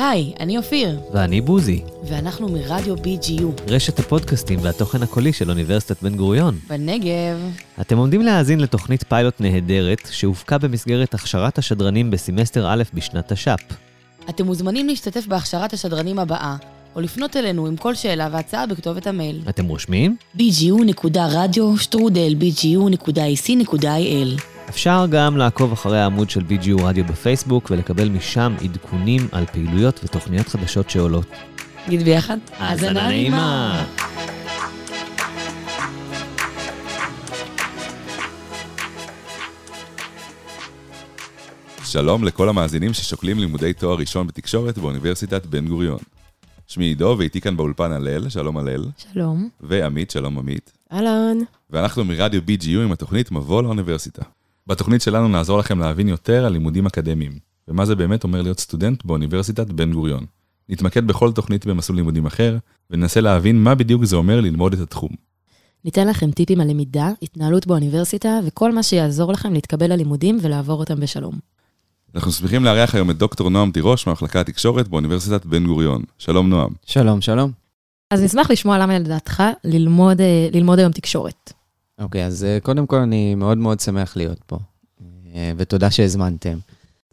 היי, אני אופיר. ואני בוזי. ואנחנו מרדיו BGU. רשת הפודקאסטים והתוכן הקולי של אוניברסיטת בן גוריון. בנגב. אתם עומדים להאזין לתוכנית פיילוט נהדרת, שהופקה במסגרת הכשרת השדרנים בסמסטר א' בשנת תש"פ. אתם מוזמנים להשתתף בהכשרת השדרנים הבאה, או לפנות אלינו עם כל שאלה והצעה בכתובת המייל. אתם רושמים? bgu.radio.bgu.ac.il אפשר גם לעקוב אחרי העמוד של BGU רדיו בפייסבוק ולקבל משם עדכונים על פעילויות ותוכניות חדשות שעולות. נגיד ביחד? האזנה נעימה. שלום לכל המאזינים ששוקלים לימודי תואר ראשון בתקשורת באוניברסיטת בן גוריון. שמי עידו, ואיתי כאן באולפן הלל, שלום הלל. שלום. ועמית, שלום עמית. אהלן. ואנחנו מרדיו BGU עם התוכנית מבוא לאוניברסיטה. בתוכנית שלנו נעזור לכם להבין יותר על לימודים אקדמיים, ומה זה באמת אומר להיות סטודנט באוניברסיטת בן גוריון. נתמקד בכל תוכנית במסלול לימודים אחר, וננסה להבין מה בדיוק זה אומר ללמוד את התחום. ניתן לכם טיפים על למידה, התנהלות באוניברסיטה, וכל מה שיעזור לכם להתקבל ללימודים ולעבור אותם בשלום. אנחנו שמחים לארח היום את דוקטור נועם תירוש מהמחלקה התקשורת באוניברסיטת בן גוריון. שלום נועם. שלום, שלום. אז נשמח לשמוע למה לדעתך ללמוד, אה, ללמוד היום תקשורת. אוקיי, אז אה, קודם כל אני מאוד מאוד שמח להיות פה, אה, ותודה שהזמנתם.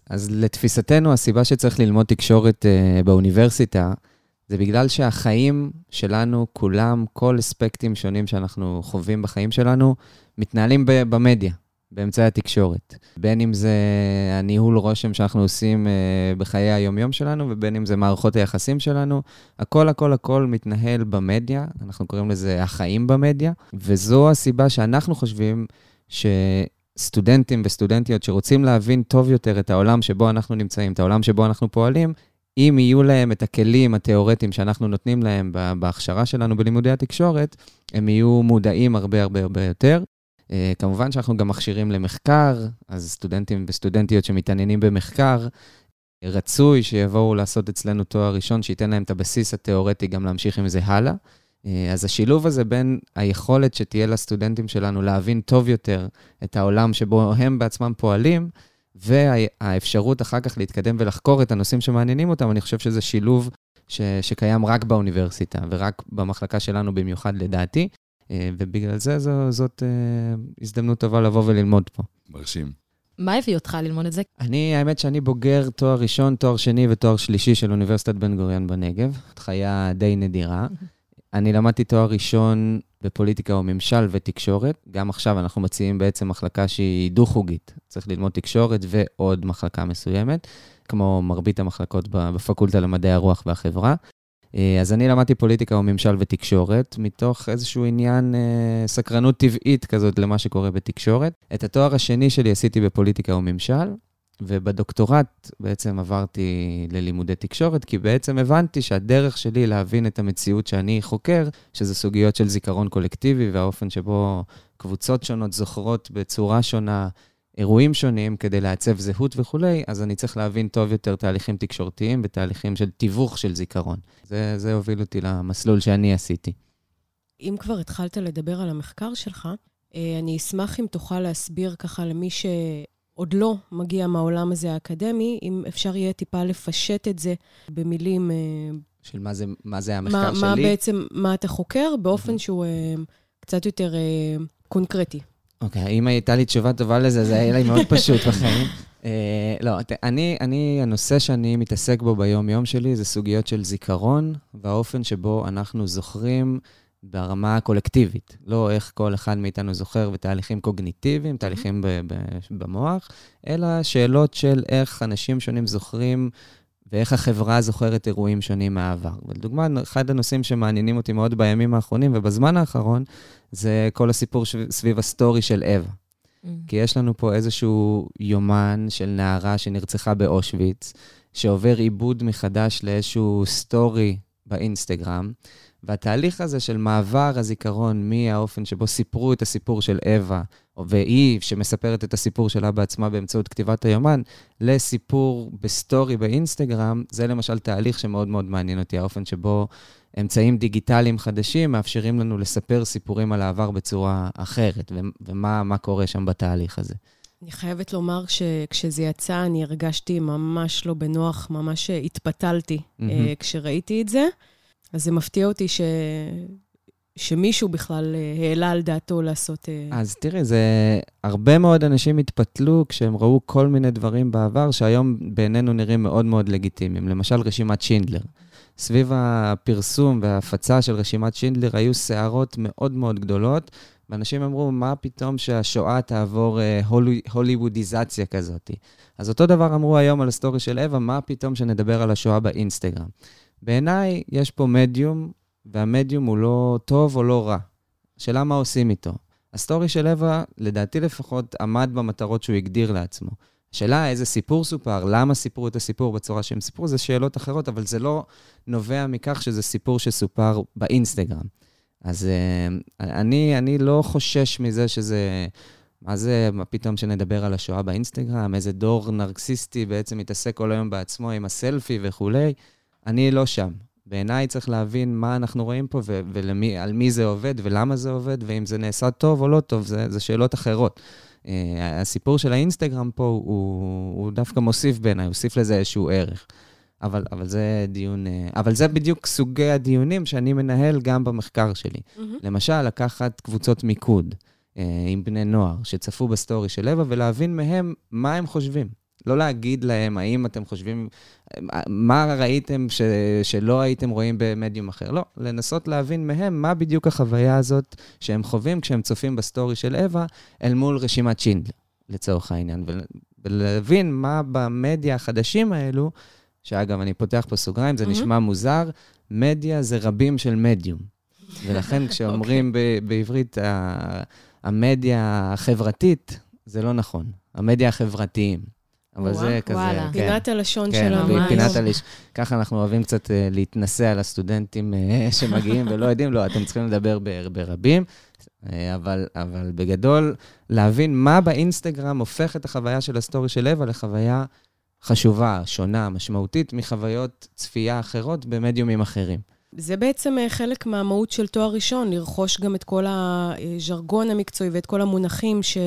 אז לתפיסתנו, הסיבה שצריך ללמוד תקשורת באוניברסיטה, זה בגלל שהחיים שלנו, כולם, כל אספקטים שונים שאנחנו חווים בחיים שלנו, מתנהלים במדיה. באמצעי התקשורת. בין אם זה הניהול רושם שאנחנו עושים uh, בחיי היומיום שלנו, ובין אם זה מערכות היחסים שלנו. הכל, הכל, הכל מתנהל במדיה, אנחנו קוראים לזה החיים במדיה, וזו הסיבה שאנחנו חושבים שסטודנטים וסטודנטיות שרוצים להבין טוב יותר את העולם שבו אנחנו נמצאים, את העולם שבו אנחנו פועלים, אם יהיו להם את הכלים התיאורטיים שאנחנו נותנים להם בהכשרה שלנו בלימודי התקשורת, הם יהיו מודעים הרבה הרבה הרבה יותר, אה, כמובן שאנחנו גם מכשירים למחקר, אז סטודנטים וסטודנטיות שמתעניינים במחקר, רצוי שיבואו לעשות אצלנו תואר ראשון, שייתן להם את הבסיס התיאורטי גם להמשיך עם זה הלאה. אה, אז השילוב הזה בין היכולת שתהיה לסטודנטים שלנו להבין טוב יותר את העולם שבו הם בעצמם פועלים, והאפשרות אחר כך להתקדם ולחקור את הנושאים שמעניינים אותם, אני חושב שזה שילוב ש, שקיים רק באוניברסיטה, ורק במחלקה שלנו במיוחד לדעתי. אה, ובגלל זה זו, זאת אה, הזדמנות טובה לבוא וללמוד פה. מרשים. מה הביא אותך ללמוד את זה? אני, האמת שאני בוגר תואר ראשון, תואר שני ותואר שלישי של אוניברסיטת בן גוריון בנגב. חיה די נדירה. אני למדתי תואר ראשון בפוליטיקה או ממשל ותקשורת. גם עכשיו אנחנו מציעים בעצם מחלקה שהיא דו-חוגית. צריך ללמוד תקשורת ועוד מחלקה מסוימת, כמו מרבית המחלקות בפקולטה למדעי הרוח והחברה. אה, אז אני למדתי פוליטיקה או ממשל ותקשורת, מתוך איזשהו עניין אה, סקרנות טבעית כזאת למה שקורה בתקשורת. את התואר השני שלי עשיתי בפוליטיקה או ממשל, ובדוקטורט בעצם עברתי ללימודי תקשורת, כי בעצם הבנתי שהדרך שלי להבין את המציאות שאני חוקר, שזה סוגיות של זיכרון קולקטיבי והאופן שבו קבוצות שונות זוכרות בצורה שונה אירועים שונים כדי לעצב זהות וכולי, אז אני צריך להבין טוב יותר תהליכים תקשורתיים ותהליכים של תיווך של זיכרון. זה, זה הוביל אותי למסלול שאני עשיתי. אם כבר התחלת לדבר על המחקר שלך, אה, אני אשמח אם תוכל להסביר ככה למי שעוד לא מגיע מהעולם הזה האקדמי, אם אפשר יהיה טיפה לפשט את זה במילים... אה, של מה זה, מה זה המחקר מה, שלי? מה בעצם, מה אתה חוקר, באופן. שהוא אה, קצת יותר קונקרטי. אוקיי, okay, אם הייתה לי תשובה טובה לזה, זה היה לי מאוד פשוט בחיים. Uh, לא, אני, אני, הנושא שאני מתעסק בו ביום-יום שלי זה סוגיות של זיכרון והאופן שבו אנחנו זוכרים ברמה הקולקטיבית. לא איך כל אחד מאיתנו זוכר ותהליכים קוגניטיביים, תהליכים במוח, אלא שאלות של איך אנשים שונים זוכרים ואיך החברה זוכרת אירועים שונים מהעבר. ולדוגמה, אחד הנושאים שמעניינים אותי מאוד בימים האחרונים ובזמן האחרון, זה כל הסיפור סביב הסטורי של אווה. Mm. כי יש לנו פה איזשהו יומן של נערה שנרצחה באושוויץ, שעובר עיבוד מחדש לאיזשהו סטורי באינסטגרם, והתהליך הזה של מעבר הזיכרון מהאופן שבו סיפרו את הסיפור של אווה, והיא שמספרת את הסיפור שלה בעצמה באמצעות כתיבת היומן, לסיפור בסטורי באינסטגרם, זה למשל תהליך שמאוד מאוד מעניין אותי, האופן שבו אמצעים דיגיטליים חדשים מאפשרים לנו לספר סיפורים על העבר בצורה אחרת, ומה קורה שם בתהליך הזה. אני חייבת לומר שכשזה יצא, אני הרגשתי ממש לא בנוח, ממש התפתלתי mm-hmm. כשראיתי את זה. אז זה מפתיע אותי ש... שמישהו בכלל אה, העלה על דעתו לעשות... אה, אז תראי, זה... הרבה מאוד אנשים התפתלו כשהם ראו כל מיני דברים בעבר, שהיום בעינינו נראים מאוד מאוד לגיטימיים. למשל, רשימת שינדלר. סביב הפרסום וההפצה של רשימת שינדלר היו סערות מאוד מאוד גדולות, ואנשים אמרו, מה פתאום שהשואה תעבור אה, הולי, הוליוודיזציה כזאת? אז אותו דבר אמרו היום על הסטורי של אווה, מה פתאום שנדבר על השואה באינסטגרם? בעיניי, יש פה מדיום והמדיום הוא לא טוב או לא רע. השאלה מה עושים איתו. הסטורי של אווה, לדעתי לפחות, עמד במטרות שהוא הגדיר לעצמו. השאלה איזה סיפור סופר, למה סיפרו את הסיפור בצורה שהם סיפרו, זה שאלות אחרות, אבל זה לא נובע מכך שזה סיפור שסופר באינסטגרם. אז uh, אני, אני לא חושש מזה שזה... מה זה, מה פתאום שנדבר על השואה באינסטגרם? איזה דור נרקסיסטי בעצם מתעסק כל היום בעצמו עם הסלפי וכולי. אני לא שם. בעיניי צריך להבין מה אנחנו רואים פה ועל מי זה עובד ולמה זה עובד, ואם זה נעשה טוב או לא טוב, זה, זה שאלות אחרות. Uh, הסיפור של האינסטגרם פה הוא, הוא דווקא מוסיף בעיניי, הוסיף לזה איזשהו ערך. אבל, אבל זה דיון, uh, אבל זה בדיוק סוגי הדיונים שאני מנהל גם במחקר שלי. Mm-hmm. למשל, לקחת קבוצות מיקוד uh, עם בני נוער שצפו בסטורי של אווה ולהבין מהם מה הם חושבים. לא להגיד להם, האם אתם חושבים, מה ראיתם ש, שלא הייתם רואים במדיום אחר. לא, לנסות להבין מהם מה בדיוק החוויה הזאת שהם חווים כשהם צופים בסטורי של אווה, אל מול רשימת שינדלר, לצורך העניין. ולהבין מה במדיה החדשים האלו, שאגב, אני פותח פה סוגריים, זה mm-hmm. נשמע מוזר, מדיה זה רבים של מדיום. ולכן כשאומרים אוקיי. אוקיי. בעברית המדיה החברתית, זה לא נכון. המדיה החברתיים. אבל וואו, זה כזה, וואלה. כן. פינת הלשון כן, של ממש. פינת הלשון. ככה אנחנו אוהבים קצת uh, להתנשא על הסטודנטים uh, שמגיעים ולא יודעים, לא, אתם צריכים לדבר בר, ברבים, uh, אבל, אבל בגדול, להבין מה באינסטגרם הופך את החוויה של הסטורי של אווה לחוויה חשובה, שונה, משמעותית, מחוויות צפייה אחרות במדיומים אחרים. זה בעצם חלק מהמהות של תואר ראשון, לרכוש גם את כל הז'רגון המקצועי ואת כל המונחים ש...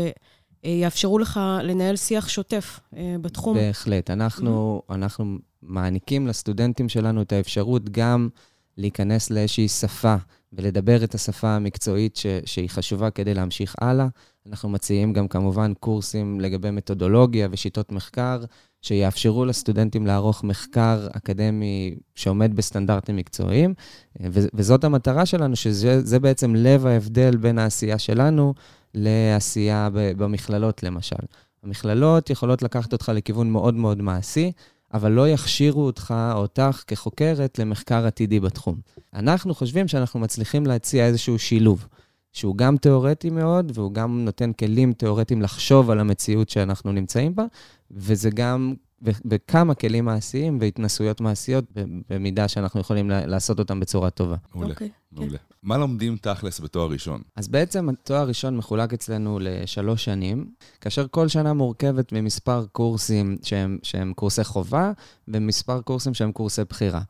אה, לך לנהל שיח שוטף אה, בתחום. בהחלט. אנחנו, mm-hmm. אנחנו מעניקים לסטודנטים שלנו את האפשרות גם להיכנס לאיזושהי שפה ולדבר את השפה המקצועית ש, שהיא חשובה כדי להמשיך הלאה. אנחנו מציעים גם כמובן קורסים לגבי מתודולוגיה ושיטות מחקר, שיאפשרו לסטודנטים לערוך מחקר אקדמי שעומד בסטנדרטים מקצועיים, אה, ו- וזאת המטרה שלנו, שזה בעצם לב ההבדל בין העשייה שלנו לעשייה במכללות, למשל. המכללות יכולות לקחת אותך לכיוון מאוד מאוד מעשי, אבל לא יכשירו אותך או אותך כחוקרת למחקר עתידי בתחום. אנחנו חושבים שאנחנו מצליחים להציע איזשהו שילוב, שהוא גם תיאורטי מאוד, והוא גם נותן כלים תיאורטיים לחשוב על המציאות שאנחנו נמצאים בה, וזה גם בכמה כלים מעשיים והתנסויות מעשיות, במידה שאנחנו יכולים לעשות אותם בצורה טובה. מעולה, okay, אוקיי, מעולה. כן. מה לומדים תכלס בתואר ראשון? אז בעצם התואר הראשון מחולק אצלנו לשלוש שנים, כאשר כל שנה מורכבת ממספר קורסים שהם, שהם קורסי חובה, ומספר קורסים שהם קורסי בחירה.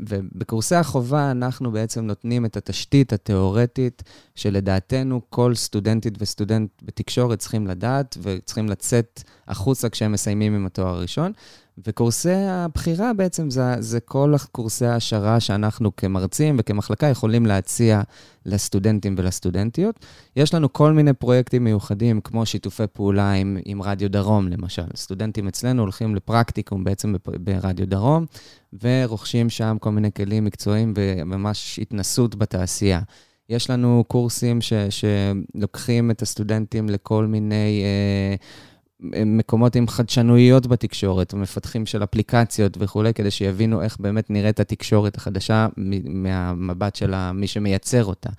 ובקורסי החובה אנחנו בעצם נותנים את התשתית התיאורטית שלדעתנו כל סטודנטית וסטודנט בתקשורת צריכים לדעת וצריכים לצאת החוצה כשהם מסיימים עם התואר הראשון. וקורסי הבחירה בעצם זה, זה כל קורסי ההשערה שאנחנו כמרצים וכמחלקה יכולים להציע לסטודנטים ולסטודנטיות. יש לנו כל מיני פרויקטים מיוחדים, כמו שיתופי פעולה עם, עם רדיו דרום, למשל. סטודנטים אצלנו הולכים לפרקטיקום בעצם ברדיו דרום, ורוכשים שם כל מיני כלים מקצועיים וממש התנסות בתעשייה. יש לנו קורסים ש, שלוקחים את הסטודנטים לכל מיני... אה, מקומות עם חדשנויות בתקשורת, מפתחים של אפליקציות וכולי, כדי שיבינו איך באמת נראית התקשורת החדשה מהמבט של מי שמייצר אותה.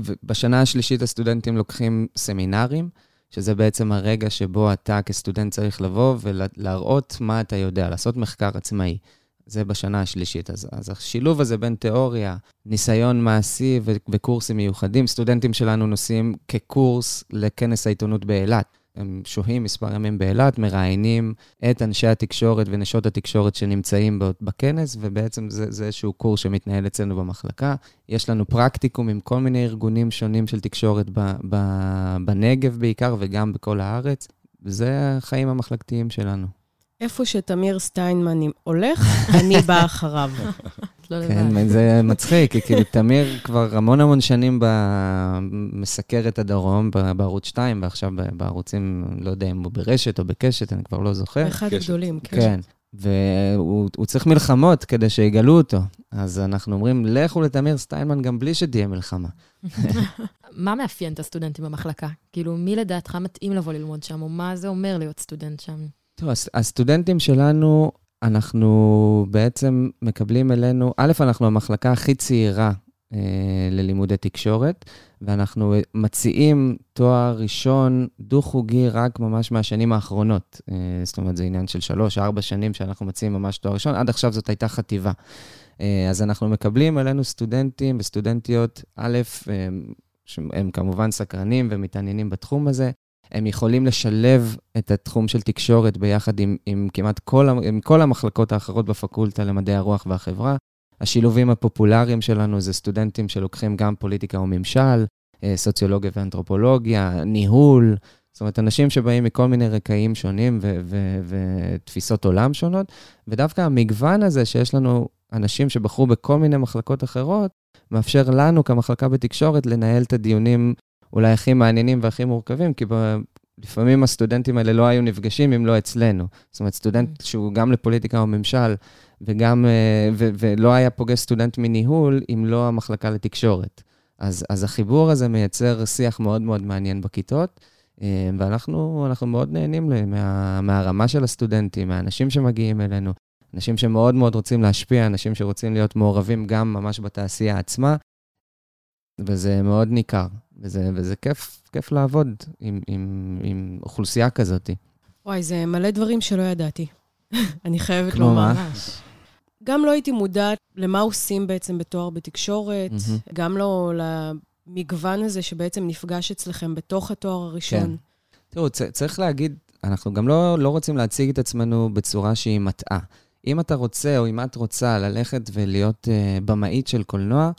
ובשנה השלישית הסטודנטים לוקחים סמינרים, שזה בעצם הרגע שבו אתה כסטודנט צריך לבוא ולהראות מה אתה יודע, לעשות מחקר עצמאי. זה בשנה השלישית. אז, אז השילוב הזה בין תיאוריה, ניסיון מעשי ו- וקורסים מיוחדים, סטודנטים שלנו נוסעים כקורס לכנס העיתונות באילת. הם שוהים מספר ימים באילת, מראיינים את אנשי התקשורת ונשות התקשורת שנמצאים בכנס, ובעצם זה, זה איזשהו קורס שמתנהל אצלנו במחלקה. יש לנו פרקטיקום עם כל מיני ארגונים שונים של תקשורת ב, ב, בנגב בעיקר, וגם בכל הארץ. זה החיים המחלקתיים שלנו. איפה שתמיר סטיינמן הולך, אני באה אחריו. לא לבד. כן, זה מצחיק, כי כאילו תמיר כבר המון המון שנים ב- מסקר את הדרום בערוץ 2, ועכשיו בערוצים, לא יודע אם הוא ברשת או בקשת, אני כבר לא זוכר. אחד קשת. גדולים, כן. כן, והוא הוא צריך מלחמות כדי שיגלו אותו. אז אנחנו אומרים, לכו לתמיר סטיינמן גם בלי שתהיה מלחמה. מה מאפיין את הסטודנטים במחלקה? כאילו, מי לדעתך מתאים לבוא ללמוד שם, או מה זה אומר להיות סטודנט שם? טוב, הס- הסטודנטים שלנו, אנחנו בעצם מקבלים אלינו, א', אנחנו המחלקה הכי צעירה אה, ללימודי תקשורת, ואנחנו מציעים תואר ראשון דו-חוגי רק ממש מהשנים האחרונות. אה, זאת אומרת, זה עניין של שלוש, ארבע שנים שאנחנו מציעים ממש תואר ראשון, עד עכשיו זאת הייתה חטיבה. אה, אז אנחנו מקבלים אלינו סטודנטים וסטודנטיות, א', שהם כמובן סקרנים ומתעניינים בתחום הזה, הם יכולים לשלב את התחום של תקשורת ביחד עם, עם כמעט כל, עם כל המחלקות האחרות בפקולטה למדעי הרוח והחברה. השילובים הפופולריים שלנו זה סטודנטים שלוקחים גם פוליטיקה וממשל, אה, סוציולוגיה ואנתרופולוגיה, ניהול, זאת אומרת, אנשים שבאים מכל מיני רקעים שונים ותפיסות עולם שונות, ודווקא המגוון הזה שיש לנו אנשים שבחרו בכל מיני מחלקות אחרות, מאפשר לנו כמחלקה בתקשורת לנהל את הדיונים אולי הכי מעניינים והכי מורכבים, כי ב... לפעמים הסטודנטים האלה לא היו נפגשים אם לא אצלנו. זאת אומרת, סטודנט שהוא גם לפוליטיקה או ממשל, וגם, אה, ו- ולא היה פוגש סטודנט מניהול אם לא המחלקה לתקשורת. אז, אז החיבור הזה מייצר שיח מאוד מאוד מעניין בכיתות, אה, ואנחנו אנחנו מאוד נהנים מה, מהרמה של הסטודנטים, מהאנשים שמגיעים אלינו, אנשים שמאוד מאוד רוצים להשפיע, אנשים שרוצים להיות מעורבים גם ממש בתעשייה עצמה, וזה מאוד ניכר, וזה, וזה כיף, כיף לעבוד עם, עם, עם אוכלוסייה כזאת. וואי, זה מלא דברים שלא ידעתי. אני חייבת כמו לומר. מה? ממש. גם לא הייתי מודעת למה עושים בעצם בתואר בתקשורת, מהמם. גם לא למגוון הזה שבעצם נפגש אצלכם בתוך התואר הראשון. תראו, צ- צריך להגיד, אנחנו גם לא, לא רוצים להציג את עצמנו בצורה שהיא מטעה. אם אתה רוצה, או אם את רוצה ללכת ולהיות uh, במאית של קולנוע,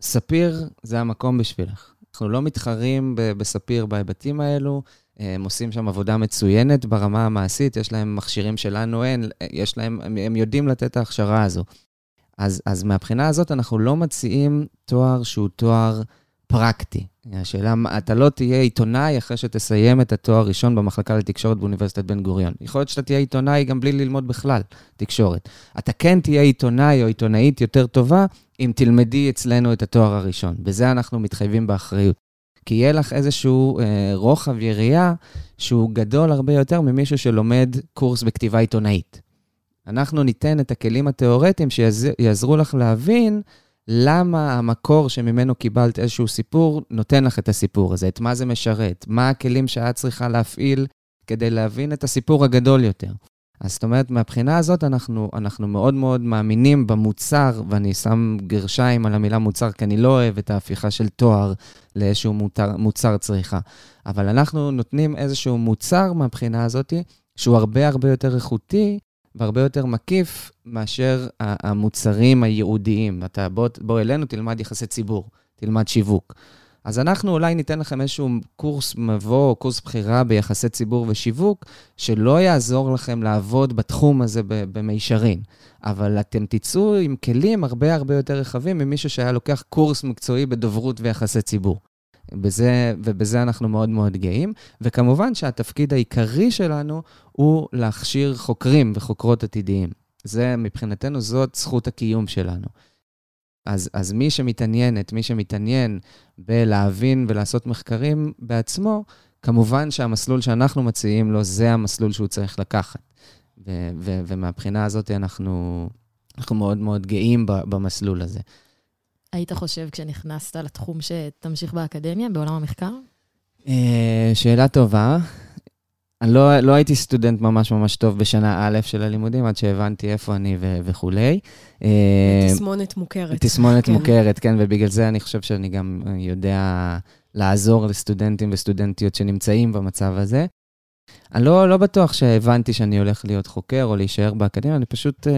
ספיר זה המקום בשבילך. אנחנו לא מתחרים בספיר בהיבטים האלו, הם עושים שם עבודה מצוינת ברמה המעשית, יש להם מכשירים שלנו אין, יש להם, הם, יודעים לתת את ההכשרה הזו. אז, אז מהבחינה הזאת אנחנו לא מציעים תואר שהוא תואר פרקטי. השאלה, אתה לא תהיה עיתונאי אחרי שתסיים את התואר הראשון במחלקה לתקשורת באוניברסיטת בן גוריון. יכול להיות שאתה תהיה עיתונאי גם בלי ללמוד בכלל תקשורת. אתה כן תהיה עיתונאי או עיתונאית יותר טובה אם תלמדי אצלנו את התואר הראשון. בזה אנחנו מתחייבים באחריות. כי יהיה לך איזשהו אה, רוחב יריעה שהוא גדול הרבה יותר ממישהו שלומד קורס בכתיבה עיתונאית. אנחנו ניתן את הכלים התיאורטיים שיעזרו לך להבין למה המקור שממנו קיבלת איזשהו סיפור נותן לך את הסיפור הזה, את מה זה משרת, מה הכלים שאת צריכה להפעיל כדי להבין את הסיפור הגדול יותר. אז זאת אומרת, מהבחינה הזאת אנחנו, אנחנו מאוד מאוד מאמינים במוצר, ואני שם גרשיים על המילה מוצר, כי אני לא אוהב את ההפיכה של תואר לאיזשהו מוצר, מוצר צריכה. אבל אנחנו נותנים איזשהו מוצר מהבחינה הזאת, שהוא הרבה הרבה יותר איכותי והרבה יותר מקיף מאשר המוצרים הייעודיים. אתה בוא, בוא אלינו, תלמד יחסי ציבור, תלמד שיווק. אז אנחנו אולי ניתן לכם איזשהו קורס מבוא קורס בחירה ביחסי ציבור ושיווק, שלא יעזור לכם לעבוד בתחום הזה במישרין. אבל אתם תצאו עם כלים הרבה הרבה יותר רחבים ממישהו שהיה לוקח קורס מקצועי בדוברות ויחסי ציבור. בזה, ובזה אנחנו מאוד מאוד גאים. וכמובן שהתפקיד העיקרי שלנו הוא להכשיר חוקרים וחוקרות עתידיים. זה, מבחינתנו, זאת זכות הקיום שלנו. אז, אז מי שמתעניינת, מי שמתעניין בלהבין ולעשות מחקרים בעצמו, כמובן שהמסלול שאנחנו מציעים לו, זה המסלול שהוא צריך לקחת. ו- ו- ומהבחינה הזאת אנחנו, אנחנו מאוד מאוד גאים ב- במסלול הזה. היית חושב כשנכנסת לתחום שתמשיך באקדמיה, בעולם המחקר? אה, שאלה טובה. אני לא, לא הייתי סטודנט ממש ממש טוב בשנה א' של הלימודים, עד שהבנתי איפה אני ו- וכולי. אה, תסמונת מוכרת. תסמונת כן. מוכרת, כן, ובגלל זה אני חושב שאני גם יודע לעזור לסטודנטים וסטודנטיות שנמצאים במצב הזה. אני לא, לא בטוח שהבנתי שאני הולך להיות חוקר או להישאר באקדמיה, אני פשוט uh,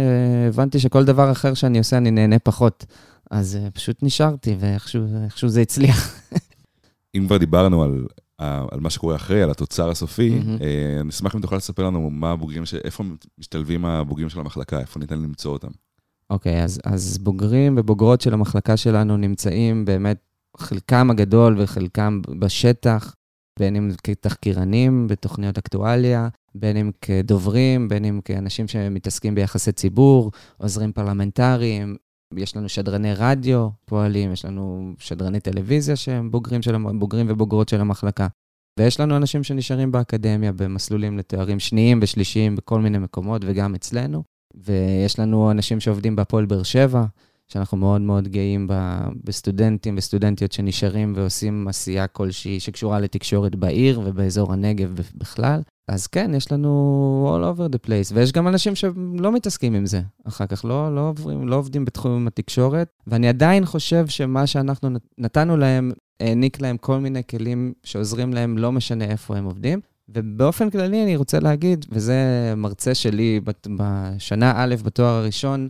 הבנתי שכל דבר אחר שאני עושה, אני נהנה פחות. אז uh, פשוט נשארתי, ואיכשהו איכשהו זה הצליח. אם כבר דיברנו על על מה שקורה אחרי, על התוצר הסופי, אני אשמח אם תוכל לספר לנו מה הבוגרים, ש- איפה משתלבים הבוגרים של המחלקה, איפה ניתן למצוא אותם. אוקיי, אז, אז בוגרים ובוגרות של המחלקה שלנו נמצאים באמת, חלקם הגדול וחלקם בשטח, בין אם כתחקירנים בתוכניות אקטואליה, בין אם כדוברים, בין אם כאנשים שמתעסקים ביחסי ציבור, עוזרים פרלמנטריים. יש לנו שדרני רדיו פועלים, יש לנו שדרני טלוויזיה שהם בוגרים, של, בוגרים ובוגרות של המחלקה. ויש לנו אנשים שנשארים באקדמיה במסלולים לתארים שניים ושלישיים בכל מיני מקומות וגם אצלנו. ויש לנו אנשים שעובדים בהפועל באר שבע, שאנחנו מאוד מאוד גאים ב- בסטודנטים וסטודנטיות שנשארים ועושים עשייה כלשהי שקשורה לתקשורת בעיר ובאזור הנגב בכלל. אז כן, יש לנו all over the place, ויש גם אנשים שלא מתעסקים עם זה אחר כך, לא, לא, עוברים, לא עובדים בתחום התקשורת, ואני עדיין חושב שמה שאנחנו נת- נתנו להם, העניק להם כל מיני כלים שעוזרים להם, לא משנה איפה הם עובדים. ובאופן כללי אני רוצה להגיד, וזה מרצה שלי בשנה א' בתואר הראשון,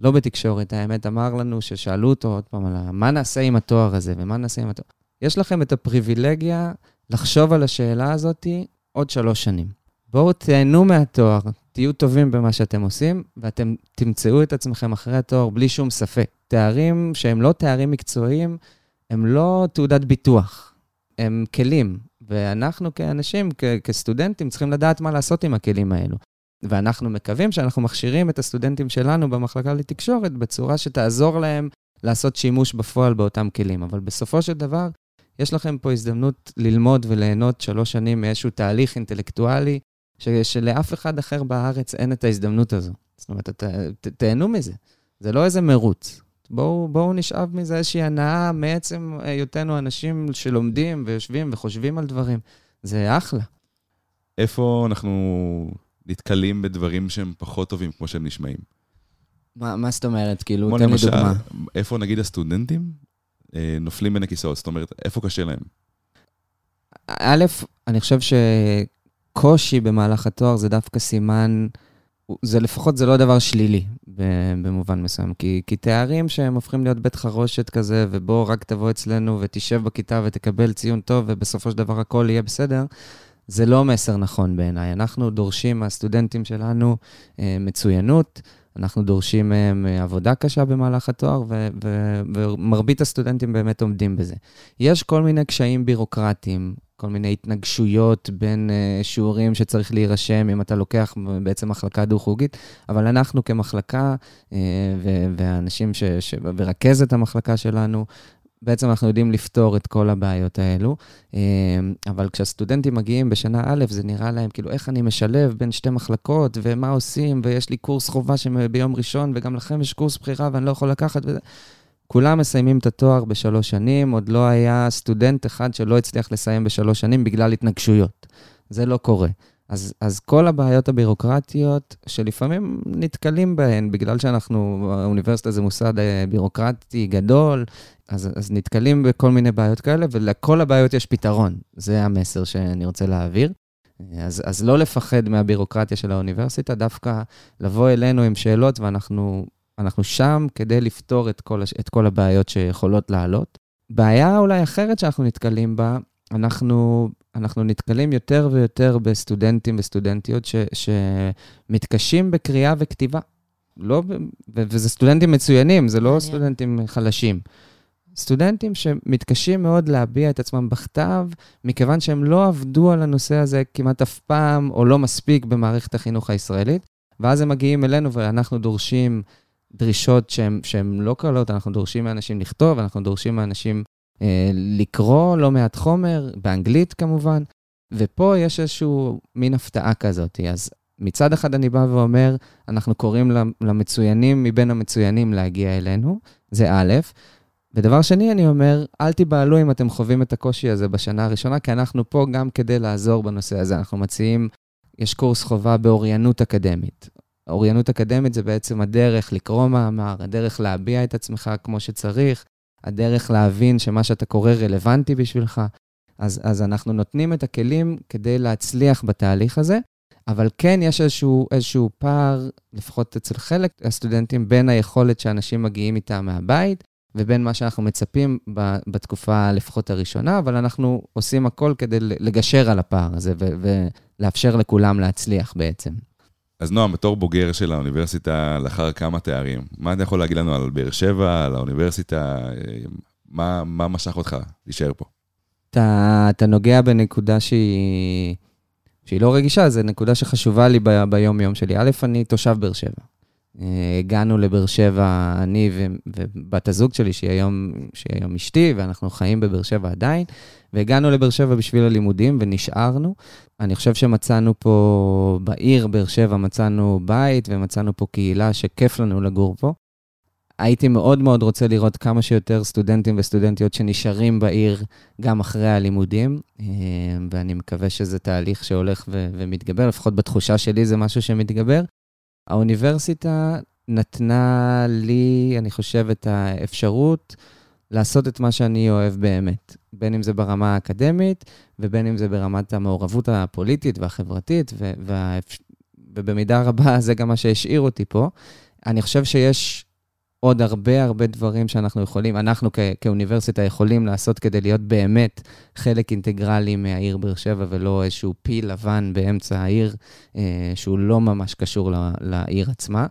לא בתקשורת, האמת, אמר לנו ששאלו אותו עוד פעם על מה נעשה עם התואר הזה ומה נעשה עם התואר. יש לכם את הפריבילגיה לחשוב על השאלה הזאת עוד שלוש שנים. בואו תהנו מהתואר, תהיו טובים במה שאתם עושים, ואתם תמצאו את עצמכם אחרי התואר בלי שום ספק. תארים שהם לא תארים מקצועיים, הם לא תעודת ביטוח, הם כלים. ואנחנו כאנשים, כ- כסטודנטים, צריכים לדעת מה לעשות עם הכלים האלו. ואנחנו מקווים שאנחנו מכשירים את הסטודנטים שלנו במחלקה לתקשורת בצורה שתעזור להם לעשות שימוש בפועל באותם כלים. אבל בסופו של דבר, יש לכם פה הזדמנות ללמוד וליהנות שלוש שנים מאיזשהו תהליך אינטלקטואלי, ש- שלאף אחד אחר בארץ אין את ההזדמנות הזו. זאת אומרת, ת, ת, תהנו מזה. זה לא איזה מרוץ. בואו, בואו נשאב מזה איזושהי הנאה מעצם היותנו אנשים שלומדים ויושבים וחושבים על דברים. זה אחלה. איפה אנחנו נתקלים בדברים שהם פחות טובים, כמו שהם נשמעים? מה, מה זאת אומרת? כאילו, תן לי דוגמה. איפה נגיד הסטודנטים אה, נופלים בין הכיסאות? זאת אומרת, איפה קשה להם? א', אני חושב שקושי במהלך התואר זה דווקא סימן, זה לפחות, זה לא דבר שלילי במובן מסוים. כי, כי תארים שהם הופכים להיות בית חרושת כזה, ובוא רק תבוא אצלנו ותשב בכיתה ותקבל ציון טוב, ובסופו של דבר הכל יהיה בסדר, זה לא מסר נכון בעיניי. אנחנו דורשים מהסטודנטים שלנו אה, מצוינות, אנחנו דורשים מהם אה, עבודה קשה במהלך התואר, ו- ו- ומרבית הסטודנטים באמת עומדים בזה. יש כל מיני קשיים בירוקרטיים, כל מיני התנגשויות בין uh, שיעורים שצריך להירשם אם אתה לוקח בעצם מחלקה דו-חוגית, אבל אנחנו כמחלקה, uh, ו- והאנשים ש- ש- ורכזת המחלקה שלנו, בעצם אנחנו יודעים לפתור את כל הבעיות האלו. Uh, אבל כשהסטודנטים מגיעים בשנה א', זה נראה להם כאילו, איך אני משלב בין שתי מחלקות, ומה עושים, ויש לי קורס חובה ביום ראשון, וגם לכם יש קורס בחירה ואני לא יכול לקחת וזה. כולם מסיימים את התואר בשלוש שנים, עוד לא היה סטודנט אחד שלא הצליח לסיים בשלוש שנים בגלל התנגשויות. זה לא קורה. אז, אז כל הבעיות הבירוקרטיות, שלפעמים נתקלים בהן, בגלל שאנחנו, האוניברסיטה זה מוסד אה, בירוקרטי גדול, אז, אז נתקלים בכל מיני בעיות כאלה, ולכל הבעיות יש פתרון. זה המסר שאני רוצה להעביר. אז, אז לא לפחד מהבירוקרטיה של האוניברסיטה, דווקא לבוא אלינו עם שאלות, ואנחנו אנחנו שם כדי לפתור את כל. את כל הבעיות שיכולות לעלות. בעיה אולי אחרת שאנחנו נתקלים בה, אנחנו, אנחנו נתקלים יותר ויותר בסטודנטים וסטודנטיות ש, שמתקשים בקריאה וכתיבה. לא, ו- וזה סטודנטים מצוינים, זה לא. סטודנטים חלשים. סטודנטים שמתקשים מאוד להביע את עצמם בכתב, מכיוון שהם לא עבדו על הנושא הזה כמעט אף פעם, או לא מספיק במערכת החינוך הישראלית, ואז הם מגיעים אלינו ואנחנו דורשים דרישות שהן לא קלות, אנחנו דורשים מאנשים לכתוב, אנחנו דורשים מאנשים לקרוא לא מעט חומר, באנגלית כמובן, ופה יש איזשהו מין הפתעה כזאת. אז מצד אחד אני בא ואומר, אנחנו קוראים למצוינים מבין המצוינים להגיע אלינו, זה א', ודבר שני, אני אומר, אל תיבהלו אם אתם חווים את הקושי הזה בשנה הראשונה, כי אנחנו פה גם כדי לעזור בנושא הזה. אנחנו מציעים, יש קורס חובה באוריינות אקדמית. אוריינות אקדמית זה בעצם הדרך לקרוא מאמר, הדרך להביע את עצמך כמו שצריך, הדרך להבין שמה שאתה קורא רלוונטי בשבילך. אז, אז אנחנו נותנים את הכלים כדי להצליח בתהליך הזה, אבל כן יש איזשהו, איזשהו פער, לפחות אצל חלק הסטודנטים, בין היכולת שאנשים מגיעים איתה מהבית, ובין מה שאנחנו מצפים בתקופה לפחות הראשונה, אבל אנחנו עושים הכל כדי לגשר על הפער הזה ולאפשר לכולם להצליח בעצם. אז נועם, בתור בוגר של האוניברסיטה לאחר כמה תארים, מה אתה יכול להגיד לנו על באר שבע, על האוניברסיטה? מה, מה משך אותך להישאר פה? אתה, אתה נוגע בנקודה שהיא, שהיא לא רגישה, זו נקודה שחשובה לי ב, ביום-יום שלי. א', אני תושב באר שבע. אה, הגענו לבאר שבע, אני ובת הזוג שלי, שהיא היום, שהיא היום אשתי, ואנחנו חיים בבאר שבע עדיין, והגענו לבאר שבע בשביל הלימודים ונשארנו. אני חושב שמצאנו פה, בעיר באר שבע מצאנו בית ומצאנו פה קהילה שכיף לנו לגור פה. הייתי מאוד מאוד רוצה לראות כמה שיותר סטודנטים וסטודנטיות שנשארים בעיר גם אחרי הלימודים, אה, ואני מקווה שזה תהליך שהולך ו- ומתגבר, לפחות בתחושה שלי זה משהו שמתגבר. האוניברסיטה נתנה לי, אני חושב, את האפשרות לעשות את מה שאני אוהב באמת, בין אם זה ברמה האקדמית ובין אם זה ברמת המעורבות הפוליטית והחברתית, ו- וה- ובמידה רבה זה גם מה שהשאיר אותי פה. אני חושב שיש עוד הרבה הרבה דברים שאנחנו יכולים, אנחנו כ- כאוניברסיטה יכולים לעשות כדי להיות באמת חלק אינטגרלי מהעיר באר שבע, ולא איזשהו פיל לבן באמצע העיר, אה, שהוא לא ממש קשור ל- לעיר עצמה.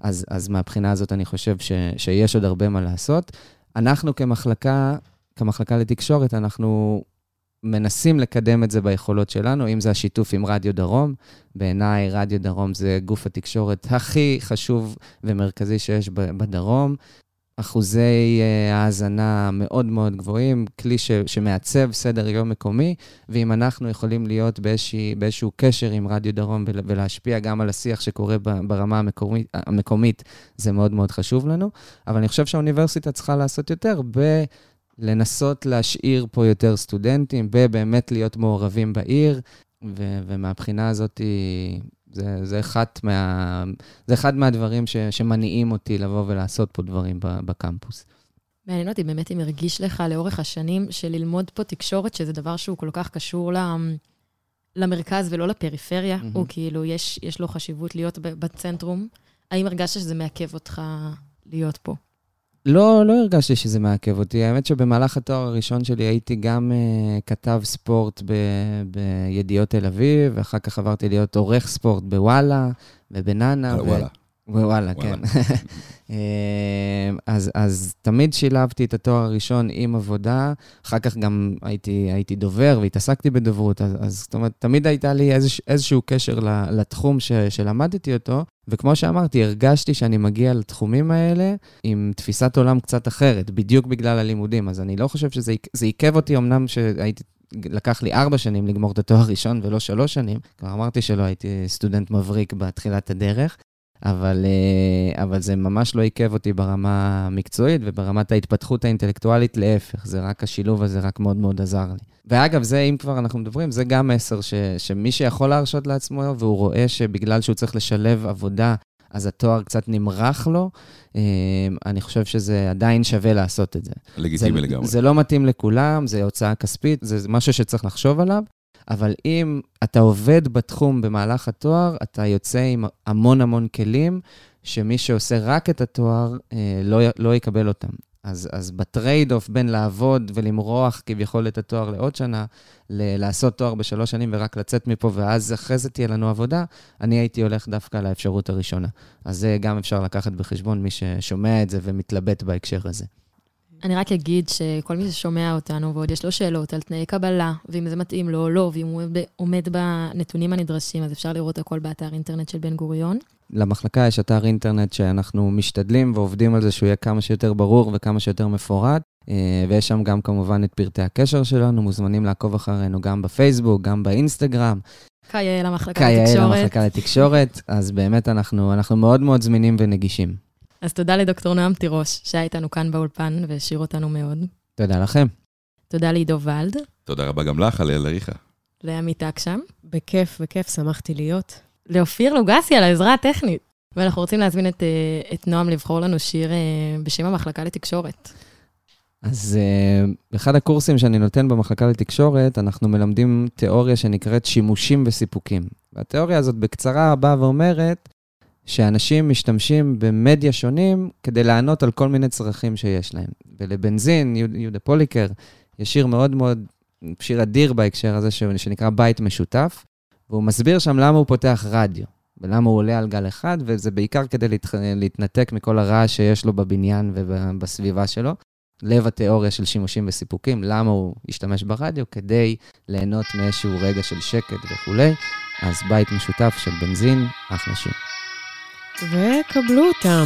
אז, אז מהבחינה הזאת אני חושב ש, שיש עוד הרבה מה לעשות. אנחנו כמחלקה, כמחלקה לתקשורת, אנחנו מנסים לקדם את זה ביכולות שלנו, אם זה השיתוף עם רדיו דרום. בעיניי, רדיו דרום זה גוף התקשורת הכי חשוב ומרכזי שיש בדרום. אחוזי uh, האזנה מאוד מאוד גבוהים, כלי ש, שמעצב סדר יום מקומי, ואם אנחנו יכולים להיות באיזשה, באיזשהו קשר עם רדיו דרום ולהשפיע גם על השיח שקורה ברמה המקומית, המקומית, זה מאוד מאוד חשוב לנו. אבל אני חושב שהאוניברסיטה צריכה לעשות יותר ב... לנסות להשאיר פה יותר סטודנטים, ובאמת להיות מעורבים בעיר, ו- ומהבחינה הזאת, זה, זה, אחת מה, זה אחד מהדברים ש- שמניעים אותי לבוא ולעשות פה דברים בקמפוס. מעניין אותי באמת אם הרגיש לך לאורך השנים שללמוד פה תקשורת, שזה דבר שהוא כל כך קשור. למרכז ולא לפריפריה, mm-hmm. הוא כאילו, יש, יש לו חשיבות להיות בצנטרום. האם הרגשת שזה מעכב אותך להיות פה? לא, לא הרגשתי שזה מעכב אותי. האמת שבמהלך התואר הראשון שלי הייתי גם uh, כתב ספורט ב, בידיעות תל אביב, ואחר כך עברתי להיות עורך ספורט בוואלה ובנאנה. וואלה. וואלה, כן. אה, אז, אז תמיד שילבתי את התואר הראשון עם עבודה, אחר כך גם הייתי, הייתי דובר והתעסקתי בדוברות, אז, אז זאת אומרת, תמיד הייתה לי איזוש, איזשהו קשר לתחום ש, שלמדתי אותו, וכמו שאמרתי, הרגשתי שאני מגיע לתחומים האלה עם תפיסת עולם קצת אחרת, בדיוק בגלל הלימודים, אז אני לא חושב שזה עיכב אותי, אמנם שהייתי... לקח לי ארבע שנים לגמור את התואר הראשון ולא שלוש שנים. כבר אמרתי שלא הייתי סטודנט מבריק בתחילת הדרך, אבל, אה, אבל זה ממש לא עיכב אותי ברמה המקצועית וברמת ההתפתחות האינטלקטואלית, להפך, זה רק השילוב הזה רק מאוד מאוד עזר לי. ואגב, זה, אם כבר אנחנו מדברים, זה גם מסר ש, שמי שיכול להרשות לעצמו, והוא רואה שבגלל שהוא צריך לשלב עבודה, אז התואר קצת נמרח לו, אה, אני חושב שזה עדיין שווה לעשות את זה. לגיטימי זה, לגמרי. זה לא מתאים לכולם, זה הוצאה כספית, זה משהו שצריך לחשוב עליו, אבל אם אתה עובד בתחום במהלך התואר, אתה יוצא עם המון המון כלים, שמי שעושה רק את התואר אה, לא, לא יקבל אותם. אז, אז ב trade-off בין לעבוד ולמרוח כביכול את התואר לעוד שנה, ל- לעשות תואר בשלוש שנים ורק לצאת מפה, ואז אחרי זה תהיה לנו עבודה, אני הייתי הולך דווקא לאפשרות הראשונה. אז זה גם אפשר לקחת בחשבון, מי ששומע את זה ומתלבט בהקשר הזה. אני רק אגיד שכל מי ששומע אותנו ועוד יש לו שאלות על תנאי קבלה, ואם זה מתאים לו או לא, ואם הוא עומד בנתונים הנדרשים, אז אפשר לראות הכל באתר אינטרנט של בן גוריון. למחלקה יש אתר אינטרנט שאנחנו משתדלים ועובדים על זה שהוא יהיה כמה שיותר ברור וכמה שיותר מפורט, אה, ויש שם גם כמובן את פרטי הקשר שלנו, מוזמנים לעקוב אחרינו גם בפייסבוק, גם באינסטגרם. כיאה למחלקה לתקשורת. כיאה למחלקה לתקשורת, אז באמת אנחנו, אנחנו מאוד מאוד זמינים ונגישים. אז תודה לדוקטור נועם תירוש, שהיה איתנו כאן באולפן והשאיר אותנו מאוד. תודה לכם. תודה לעידו ולד. תודה רבה גם לך, אליאל אריכה. לעמית אקשם. בכיף, בכיף, שמחתי להיות. לאופיר לוגסי על העזרה הטכנית. ואנחנו רוצים להזמין את, אה, את נועם לבחור לנו שיר אה, בשם המחלקה לתקשורת. אז uh, אחד הקורסים שאני נותן במחלקה לתקשורת, אנחנו מלמדים תיאוריה שנקראת שימושים וסיפוקים. והתיאוריה הזאת בקצרה באה ואומרת שאנשים משתמשים במדיה שונים כדי לענות על כל מיני צרכים שיש להם. ולבנזין, יהודה פוליקר, יש שיר מאוד מאוד, שיר אדיר בהקשר הזה, שנקרא בית משותף, והוא מסביר שם למה הוא פותח רדיו, ולמה הוא עולה על גל אחד, וזה בעיקר כדי להת... להתנתק מכל הרעש שיש לו בבניין ובסביבה שלו. לב התיאוריה של שימושים וסיפוקים, למה הוא השתמש ברדיו? כדי ליהנות מאיזשהו רגע של שקט וכולי. אז בית משותף של בנזין, אחלה שיר. וקבלו אותם.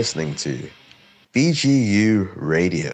Listening to BGU Radio.